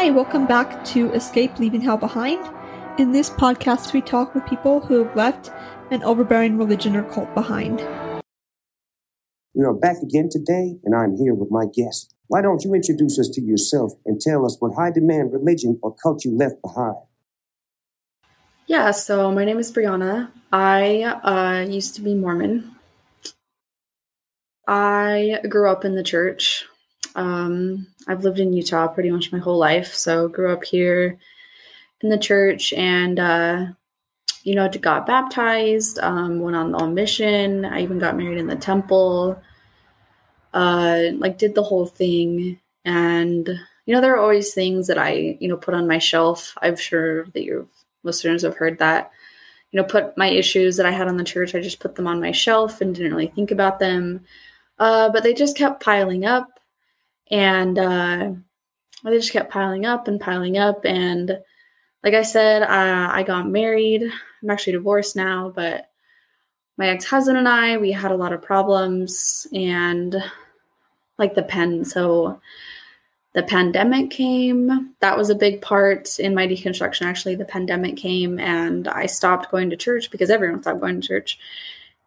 Hi, welcome back to Escape Leaving Hell Behind. In this podcast, we talk with people who have left an overbearing religion or cult behind. We are back again today, and I'm here with my guest. Why don't you introduce us to yourself and tell us what high demand religion or cult you left behind? Yeah, so my name is Briana. I uh, used to be Mormon. I grew up in the church. Um, I've lived in Utah pretty much my whole life, so grew up here in the church and uh, you know got baptized. Um, went on the mission. I even got married in the temple. Uh, like did the whole thing, and you know there are always things that I you know put on my shelf. I'm sure that your listeners have heard that. You know, put my issues that I had on the church. I just put them on my shelf and didn't really think about them. Uh, but they just kept piling up and uh, they just kept piling up and piling up. And like I said, I got married. I'm actually divorced now, but my ex husband and I, we had a lot of problems, and like the pen, so the pandemic came. That was a big part in my deconstruction. Actually, the pandemic came, and I stopped going to church because everyone stopped going to church.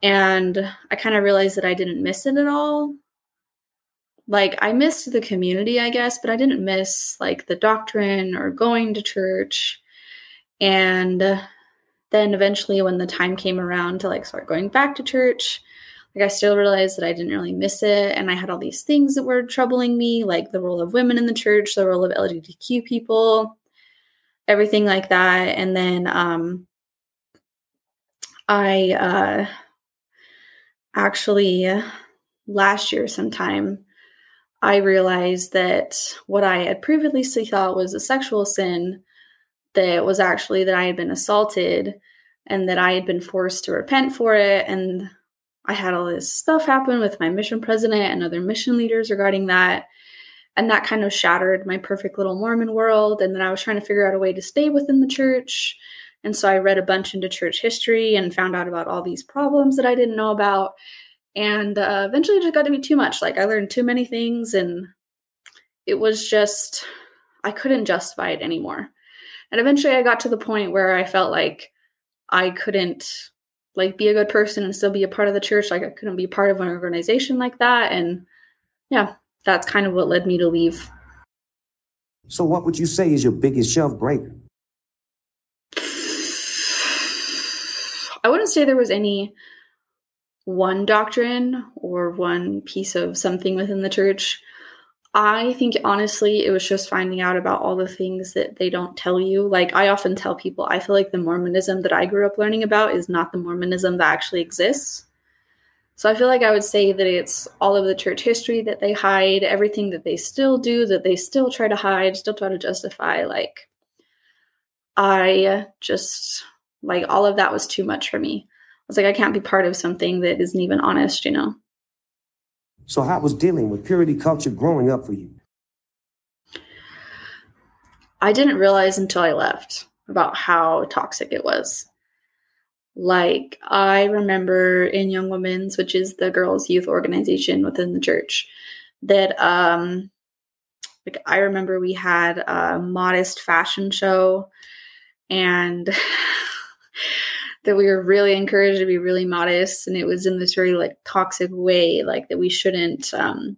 And I kind of realized that I didn't miss it at all like I missed the community, I guess, but I didn't miss like the doctrine or going to church. And then eventually when the time came around to like start going back to church, like I still realized that I didn't really miss it and I had all these things that were troubling me, like the role of women in the church, the role of LGBTQ people, everything like that. And then um I uh actually last year sometime I realized that what I had previously thought was a sexual sin, that was actually that I had been assaulted and that I had been forced to repent for it. And I had all this stuff happen with my mission president and other mission leaders regarding that. And that kind of shattered my perfect little Mormon world. And then I was trying to figure out a way to stay within the church. And so I read a bunch into church history and found out about all these problems that I didn't know about and uh, eventually it just got to be too much like i learned too many things and it was just i couldn't justify it anymore. And eventually i got to the point where i felt like i couldn't like be a good person and still be a part of the church like i couldn't be part of an organization like that and yeah that's kind of what led me to leave. So what would you say is your biggest shelf breaker? I wouldn't say there was any one doctrine or one piece of something within the church. I think honestly, it was just finding out about all the things that they don't tell you. Like, I often tell people, I feel like the Mormonism that I grew up learning about is not the Mormonism that actually exists. So I feel like I would say that it's all of the church history that they hide, everything that they still do, that they still try to hide, still try to justify. Like, I just, like, all of that was too much for me was like, I can't be part of something that isn't even honest, you know? So, how was dealing with purity culture growing up for you? I didn't realize until I left about how toxic it was. Like, I remember in Young Women's, which is the girls' youth organization within the church, that, um, like, I remember we had a modest fashion show and that we were really encouraged to be really modest and it was in this very like toxic way like that we shouldn't um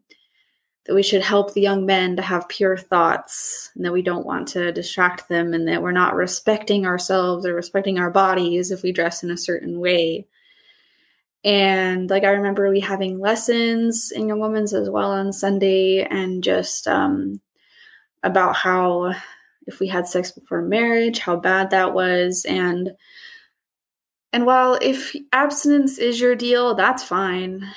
that we should help the young men to have pure thoughts and that we don't want to distract them and that we're not respecting ourselves or respecting our bodies if we dress in a certain way. And like i remember we having lessons in young women's as well on sunday and just um about how if we had sex before marriage how bad that was and and while if abstinence is your deal, that's fine.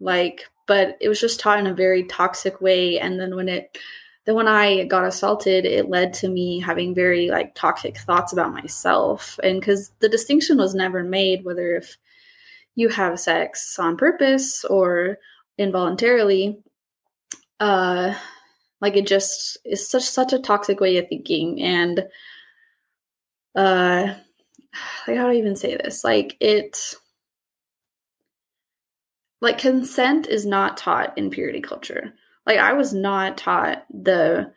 Like, but it was just taught in a very toxic way. And then when it, then when I got assaulted, it led to me having very like toxic thoughts about myself. And because the distinction was never made whether if you have sex on purpose or involuntarily, uh, like it just is such such a toxic way of thinking and uh like how do I even say this? Like it like consent is not taught in purity culture. Like I was not taught the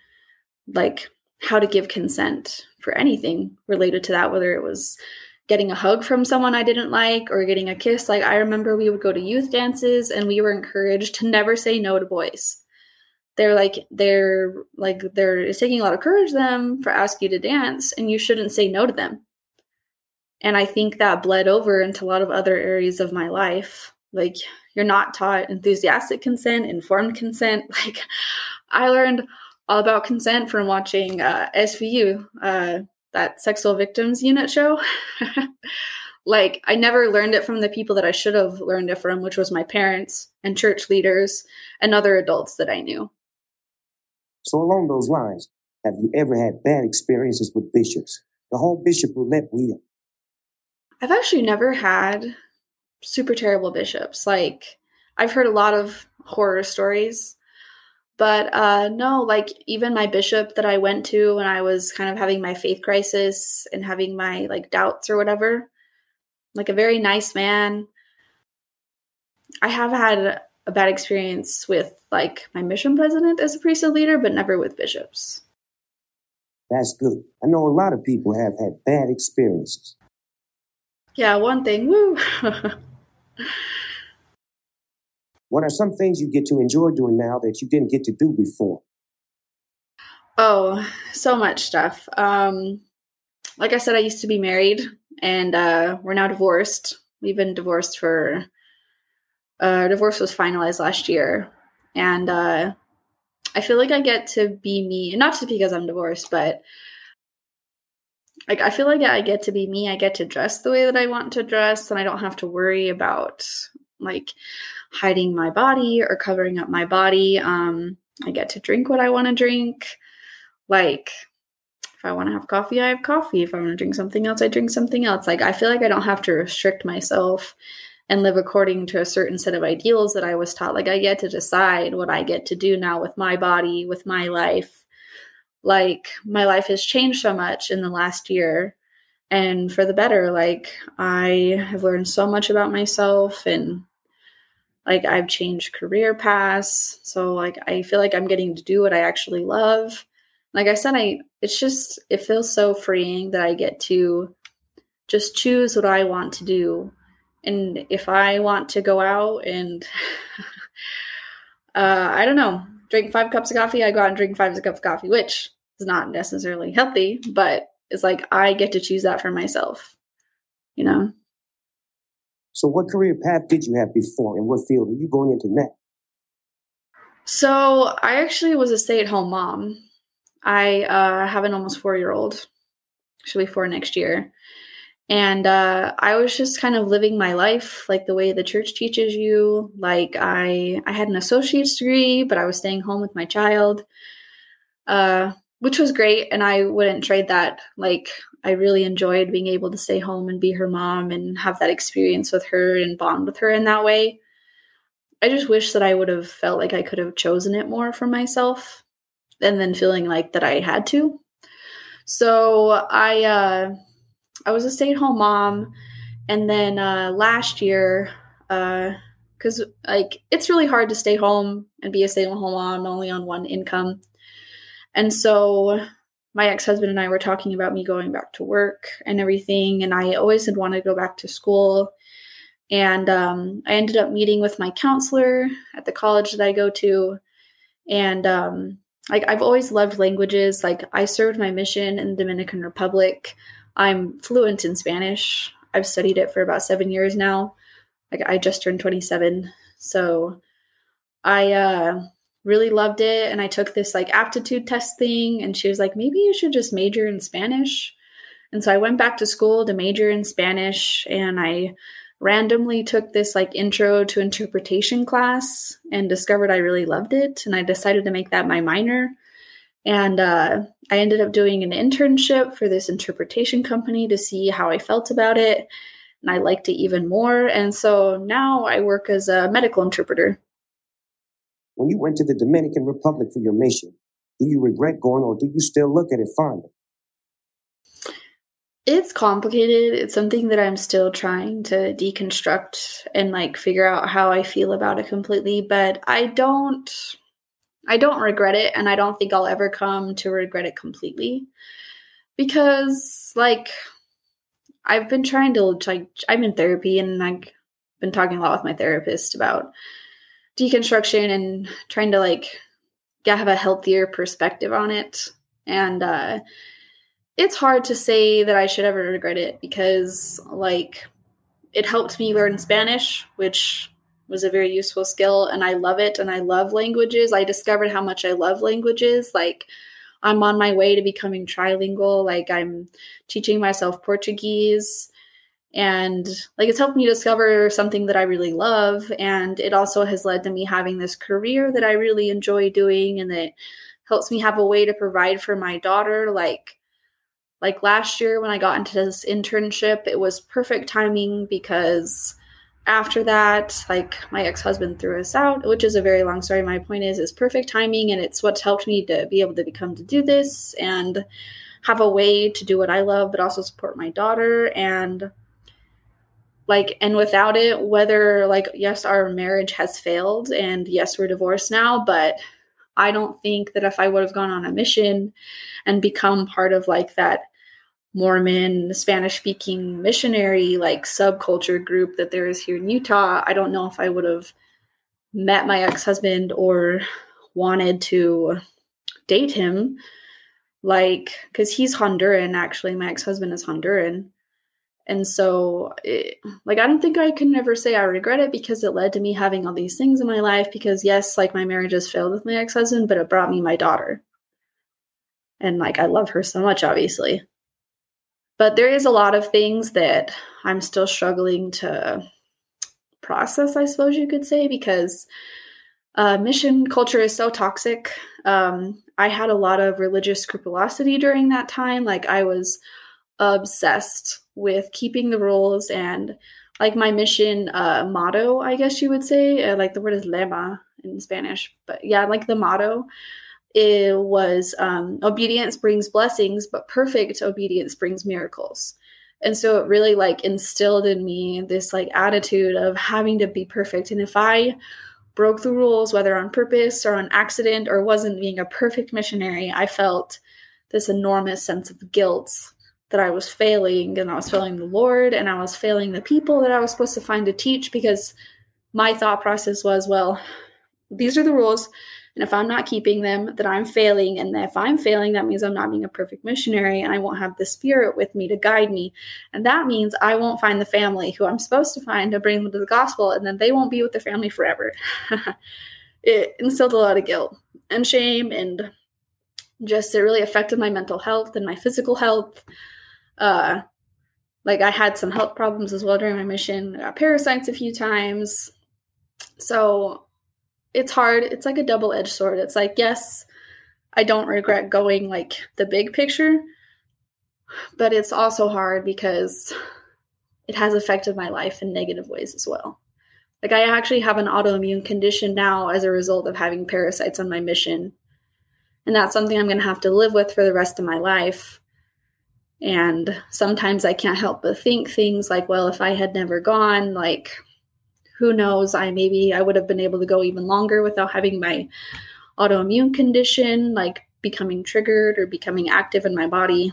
like how to give consent for anything related to that, whether it was getting a hug from someone I didn't like or getting a kiss. Like I remember we would go to youth dances and we were encouraged to never say no to boys. They're like they're like they're it's taking a lot of courage them for ask you to dance and you shouldn't say no to them. And I think that bled over into a lot of other areas of my life. Like you're not taught enthusiastic consent, informed consent. Like I learned all about consent from watching uh, SVU, uh, that sexual victims unit show. like I never learned it from the people that I should have learned it from, which was my parents and church leaders and other adults that I knew. So along those lines, have you ever had bad experiences with bishops? The whole bishop roulette wheel. I've actually never had super terrible bishops. Like I've heard a lot of horror stories but uh, no, like even my bishop that I went to when I was kind of having my faith crisis and having my like doubts or whatever, like a very nice man. I have had a bad experience with like my mission president as a priesthood leader, but never with bishops. That's good. I know a lot of people have had bad experiences. Yeah, one thing, woo. What are some things you get to enjoy doing now that you didn't get to do before? Oh, so much stuff. Um, like I said, I used to be married, and uh, we're now divorced. We've been divorced for. Uh, divorce was finalized last year, and uh, I feel like I get to be me. Not just because I'm divorced, but like I feel like I get to be me. I get to dress the way that I want to dress, and I don't have to worry about like hiding my body or covering up my body. Um, I get to drink what I want to drink. Like, if I want to have coffee, I have coffee. If I want to drink something else, I drink something else. Like, I feel like I don't have to restrict myself and live according to a certain set of ideals that I was taught. Like, I get to decide what I get to do now with my body, with my life. Like, my life has changed so much in the last year and for the better. Like, I have learned so much about myself and like I've changed career paths. So like I feel like I'm getting to do what I actually love. Like I said, I it's just it feels so freeing that I get to just choose what I want to do. And if I want to go out and uh, I don't know, drink five cups of coffee, I go out and drink five cups of coffee, which is not necessarily healthy, but it's like I get to choose that for myself, you know? So, what career path did you have before, and what field are you going into now? So, I actually was a stay at home mom. I uh, have an almost four year old, she'll be four next year. And uh, I was just kind of living my life like the way the church teaches you. Like, I, I had an associate's degree, but I was staying home with my child. Uh, which was great and i wouldn't trade that. Like i really enjoyed being able to stay home and be her mom and have that experience with her and bond with her in that way. I just wish that i would have felt like i could have chosen it more for myself and then feeling like that i had to. So i uh i was a stay-at-home mom and then uh last year uh because like it's really hard to stay home and be a stay-at-home mom only on one income and so my ex husband and I were talking about me going back to work and everything. And I always had wanted to go back to school. And um, I ended up meeting with my counselor at the college that I go to. And um, like I've always loved languages. Like I served my mission in the Dominican Republic. I'm fluent in Spanish. I've studied it for about seven years now. Like I just turned 27. So I uh really loved it and I took this like aptitude test thing and she was like maybe you should just major in Spanish. And so I went back to school to major in Spanish and I randomly took this like intro to interpretation class and discovered I really loved it and I decided to make that my minor. And uh, I ended up doing an internship for this interpretation company to see how I felt about it. And I liked it even more. And so now I work as a medical interpreter when you went to the Dominican Republic for your mission, do you regret going or do you still look at it fondly? It's complicated. It's something that I'm still trying to deconstruct and like figure out how I feel about it completely, but I don't I don't regret it, and I don't think I'll ever come to regret it completely because, like, I've been trying to like I'm in therapy, and I've been talking a lot with my therapist about deconstruction and trying to like have a healthier perspective on it. And uh, it's hard to say that I should ever regret it because, like, it helped me learn Spanish, which was a very useful skill and I love it and I love languages. I discovered how much I love languages. Like I'm on my way to becoming trilingual. Like I'm teaching myself Portuguese and like it's helped me discover something that I really love and it also has led to me having this career that I really enjoy doing and that helps me have a way to provide for my daughter like like last year when I got into this internship it was perfect timing because after that, like my ex husband threw us out, which is a very long story. My point is, it's perfect timing, and it's what's helped me to be able to become to do this and have a way to do what I love, but also support my daughter. And like, and without it, whether like, yes, our marriage has failed, and yes, we're divorced now, but I don't think that if I would have gone on a mission and become part of like that Mormon, Spanish speaking missionary like subculture group that there is here in Utah, I don't know if I would have met my ex husband or wanted to date him. Like, because he's Honduran, actually. My ex husband is Honduran. And so, it, like, I don't think I can ever say I regret it because it led to me having all these things in my life. Because, yes, like, my marriage has failed with my ex husband, but it brought me my daughter. And, like, I love her so much, obviously. But there is a lot of things that I'm still struggling to process, I suppose you could say, because uh, mission culture is so toxic. Um, I had a lot of religious scrupulosity during that time. Like, I was obsessed with keeping the rules and like my mission uh, motto, I guess you would say. Uh, like the word is lema in Spanish, but yeah, like the motto it was um, obedience brings blessings, but perfect obedience brings miracles. And so it really like instilled in me this like attitude of having to be perfect. And if I broke the rules, whether on purpose or on accident or wasn't being a perfect missionary, I felt this enormous sense of guilt that I was failing and I was failing the Lord and I was failing the people that I was supposed to find to teach because my thought process was, well, these are the rules. And if I'm not keeping them, that I'm failing. And if I'm failing, that means I'm not being a perfect missionary and I won't have the spirit with me to guide me. And that means I won't find the family who I'm supposed to find to bring them to the gospel. And then they won't be with their family forever. it instilled a lot of guilt and shame and just it really affected my mental health and my physical health. Uh, like I had some health problems as well during my mission. I got parasites a few times. So it's hard. It's like a double edged sword. It's like, yes, I don't regret going like the big picture, but it's also hard because it has affected my life in negative ways as well. Like, I actually have an autoimmune condition now as a result of having parasites on my mission. And that's something I'm going to have to live with for the rest of my life. And sometimes I can't help but think things like, well, if I had never gone, like, who knows? I maybe i would have been able to go even longer without having my autoimmune condition like becoming triggered or becoming active in my body.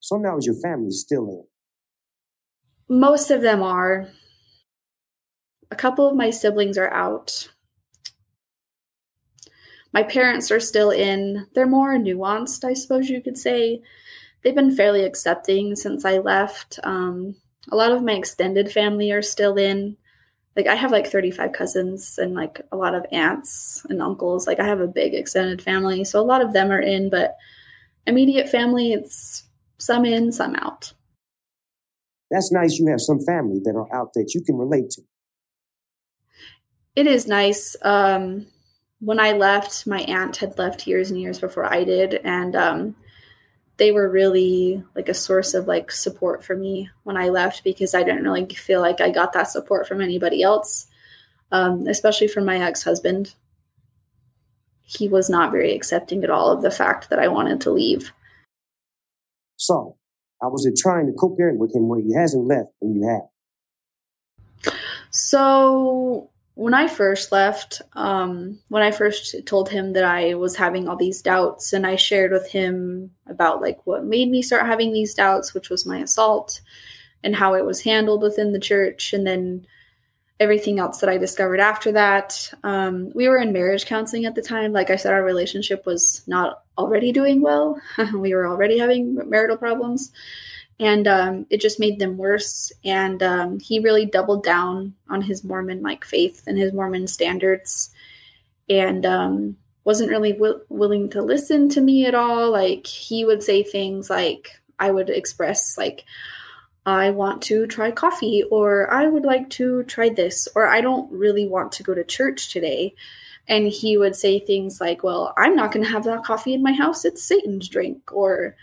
So now is your family still in? Most of them are. A couple of my siblings are out. My parents are still in. They're more nuanced i suppose you could say they've been fairly accepting since i left um, a lot of my extended family are still in. Like I have like 35 cousins and like a lot of aunts and uncles. Like I have a big extended family, so a lot of them are in, but immediate family it's some in, some out. That's nice you have some family that are out that you can relate to. It is nice. Um when I left, my aunt had left years and years before I did and um they were really like a source of like support for me when I left because I didn't really feel like I got that support from anybody else, um, especially from my ex husband. He was not very accepting at all of the fact that I wanted to leave. So, I was trying to co-parent with him when he hasn't left and you have? So when I first left, um, when I first told him that I was having all these doubts, and I shared with him about like what made me start having these doubts, which was my assault and how it was handled within the church, and then everything else that I discovered after that. Um, we were in marriage counseling at the time. Like I said, our relationship was not already doing well. we were already having marital problems and um, it just made them worse. And um, he really doubled down on his Mormon like faith and his Mormon standards, and um, wasn't really w- willing to listen to me at all. Like he would say things like I would express like. I want to try coffee, or I would like to try this, or I don't really want to go to church today. And he would say things like, Well, I'm not going to have that coffee in my house. It's Satan's drink. Or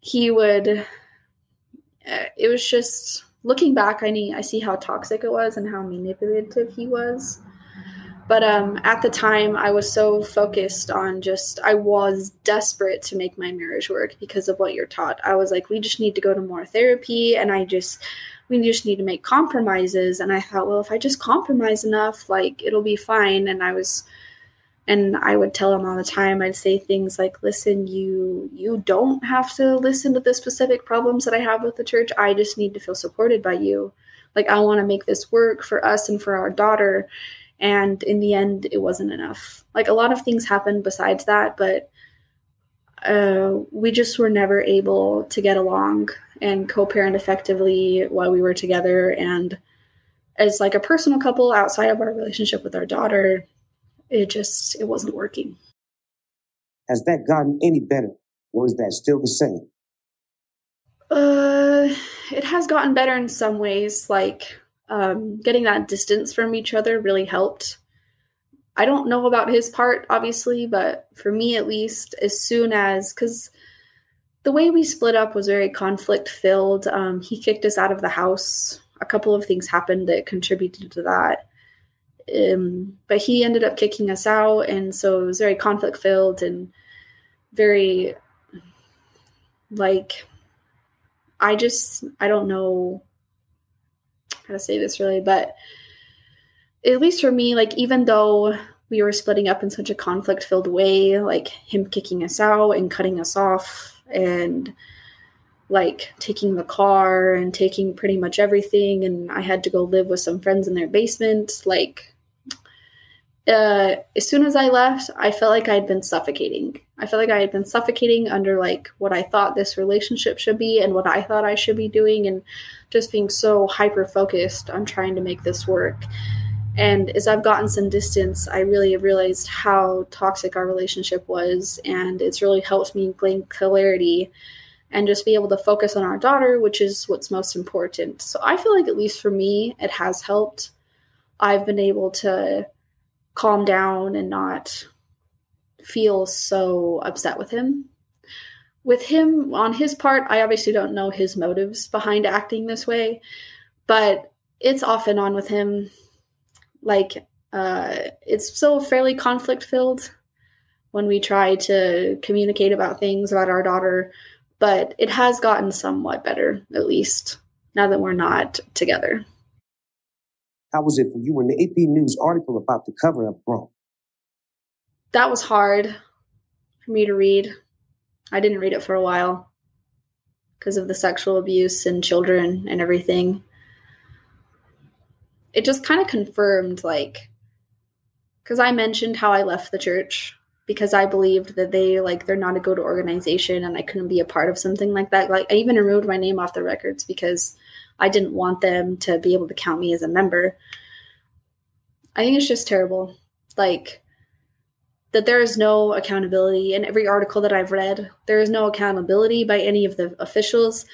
he would it was just looking back i need i see how toxic it was and how manipulative he was. But um, at the time i was so focused on just i was desperate to make my marriage work because of what you're taught. I was like we just need to go to more therapy and i just we just need to make compromises. And i thought well if i just compromise enough like it'll be fine. And i was and i would tell him all the time i'd say things like listen you you don't have to listen to the specific problems that i have with the church. I just need to feel supported by you. Like i want to make this work for us and for our daughter. And in the end it wasn't enough. Like a lot of things happened besides that but uh, we just were never able to get along and co-parent effectively while we were together. And as like a personal couple outside of our relationship with our daughter it just it wasn't working. Has that gotten any better, or is that still the same? Uh, it has gotten better in some ways. Like um, getting that distance from each other really helped. I don't know about his part, obviously, but for me at least, as soon as because the way we split up was very conflict filled. Um, he kicked us out of the house. A couple of things happened that contributed to that. Um, but he ended up kicking us out, and so it was very conflict filled and very like I just I don't know how to say this really, but at least for me, like even though we were splitting up in such a conflict filled way, like him kicking us out and cutting us off and like taking the car and taking pretty much everything and I had to go live with some friends in their basement, like uh, as soon as I left, I felt like I'd been suffocating. I felt like I had been suffocating under like what I thought this relationship should be and what I thought I should be doing, and just being so hyper focused on trying to make this work. And as I've gotten some distance, I really realized how toxic our relationship was, and it's really helped me gain clarity and just be able to focus on our daughter, which is what's most important. So I feel like, at least for me, it has helped. I've been able to calm down and not feel so upset with him. With him, on his part, I obviously don't know his motives behind acting this way, but it's off and on with him. Like, uh, it's still fairly conflict filled when we try to communicate about things about our daughter, but it has gotten somewhat better, at least now that we're not together. How was it for you when the AP News article about the cover up broke? That was hard for me to read. I didn't read it for a while because of the sexual abuse and children and everything. It just kind of confirmed, like, because I mentioned how I left the church because I believed that they like they're not a good organization and I couldn't be a part of something like that. Like I even removed my name off the records because I didn't want them to be able to count me as a member. I think it's just terrible. Like, that there is no accountability in every article that I've read. There is no accountability by any of the officials,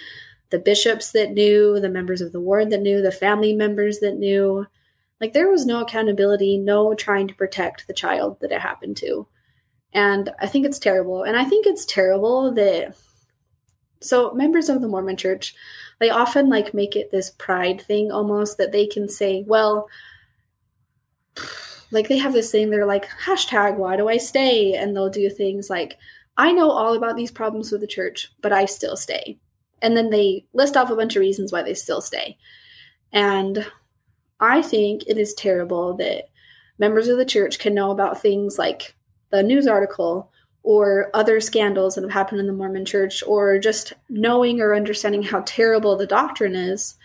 the bishops that knew, the members of the ward that knew, the family members that knew. Like, there was no accountability, no trying to protect the child that it happened to. And I think it's terrible. And I think it's terrible that. So, members of the Mormon church, they often like make it this pride thing almost that they can say, well, like they have this thing, they're like, hashtag, why do I stay? And they'll do things like, I know all about these problems with the church, but I still stay. And then they list off a bunch of reasons why they still stay. And I think it is terrible that members of the church can know about things like the news article or other scandals that have happened in the Mormon church, or just knowing or understanding how terrible the doctrine is,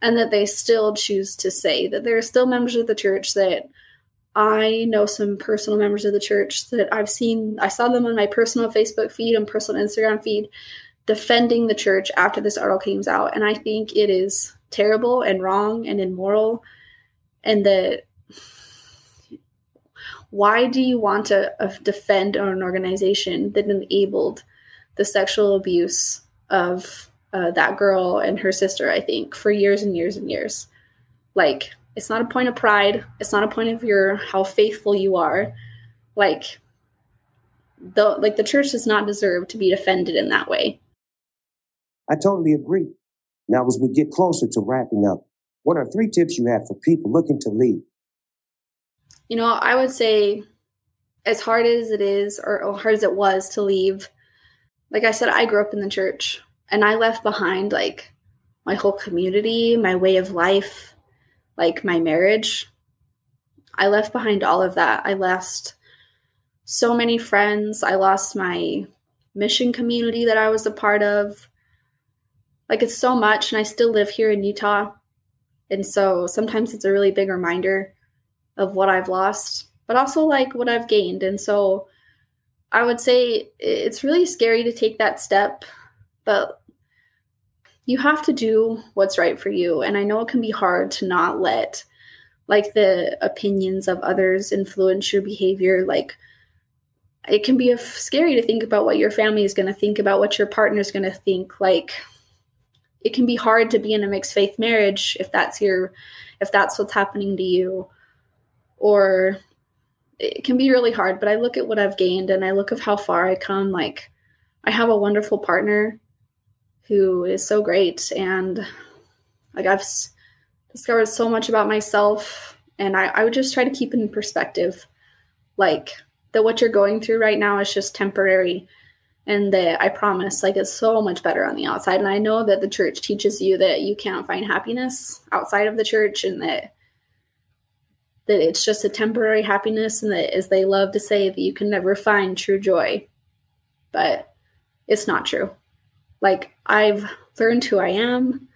and that they still choose to say that there are still members of the church that I know some personal members of the church that I've seen, I saw them on my personal Facebook feed and personal Instagram feed defending the church after this article came out. And I think it is terrible and wrong and immoral. And that why do you want to uh, defend an organization that enabled the sexual abuse of uh, that girl and her sister, I think, for years and years and years? Like, it's not a point of pride. It's not a point of your how faithful you are. Like, the like the church does not deserve to be defended in that way. I totally agree. Now, as we get closer to wrapping up, what are three tips you have for people looking to leave? You know, I would say, as hard as it is, or hard as it was to leave, like I said, I grew up in the church and I left behind like my whole community, my way of life, like my marriage. I left behind all of that. I lost so many friends. I lost my mission community that I was a part of. Like it's so much, and I still live here in Utah. And so sometimes it's a really big reminder of what I've lost, but also like what I've gained. And so I would say it's really scary to take that step, but you have to do what's right for you. And I know it can be hard to not let like the opinions of others influence your behavior. Like it can be scary to think about what your family is going to think about what your partner is going to think. Like it can be hard to be in a mixed faith marriage if that's your if that's what's happening to you or it can be really hard but i look at what i've gained and i look at how far i come. Like i have a wonderful partner who is so great and like i've discovered so much about myself and I, I would just try to keep it in perspective like that what you're going through right now is just temporary and that I promise like it's so much better on the outside. And I know that the church teaches you that you can't find happiness outside of the church and that that it's just a temporary happiness and that as they love to say that you can never find true joy but it's not true like I've learned who I am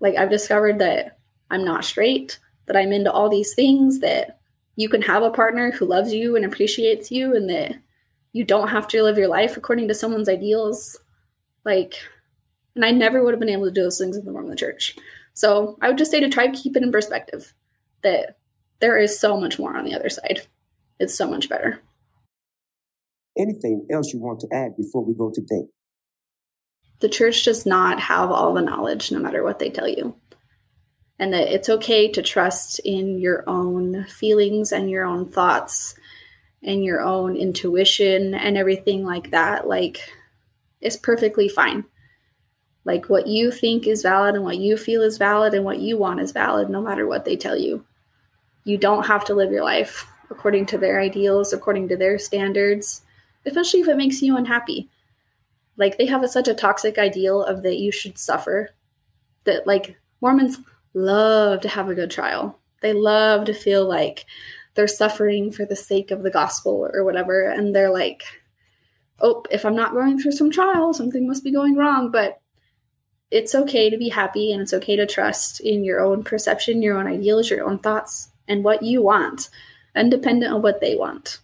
like I've discovered that I'm not straight that I'm into all these things that you can have a partner who loves you and appreciates you and that you don't have to live your life according to someone's ideals. Like, and I never would have been able to do those things in the Mormon church. So I would just say to try to keep it in perspective that there is so much more on the other side. It's so much better. Anything else you want to add before we go today? The church does not have all the knowledge, no matter what they tell you. And that it's okay to trust in your own feelings and your own thoughts and your own intuition and everything like that, like, it's perfectly fine. Like, what you think is valid and what you feel is valid and what you want is valid, no matter what they tell you. You don't have to live your life according to their ideals, according to their standards, especially if it makes you unhappy. Like, they have a, such a toxic ideal of that you should suffer that, like, Mormons love to have a good trial. They love to feel like they're suffering for the sake of the gospel or whatever and they're like oh if i'm not going through some trial something must be going wrong but it's okay to be happy and it's okay to trust in your own perception your own ideals your own thoughts and what you want independent of what they want.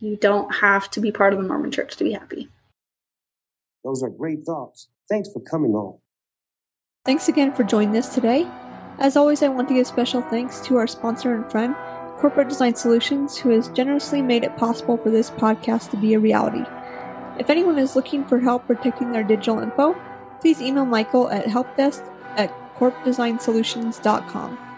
You don't have to be part of the mormon church to be happy. Those are great thoughts. Thanks for coming on. Thanks again for joining us today. As always i want to give special thanks to our sponsor and friend Corporate Design Solutions, who has generously made it possible for this podcast to be a reality. If anyone is looking for help protecting their digital info, please email Michael at helpdesk at corpdesignsolutions.com.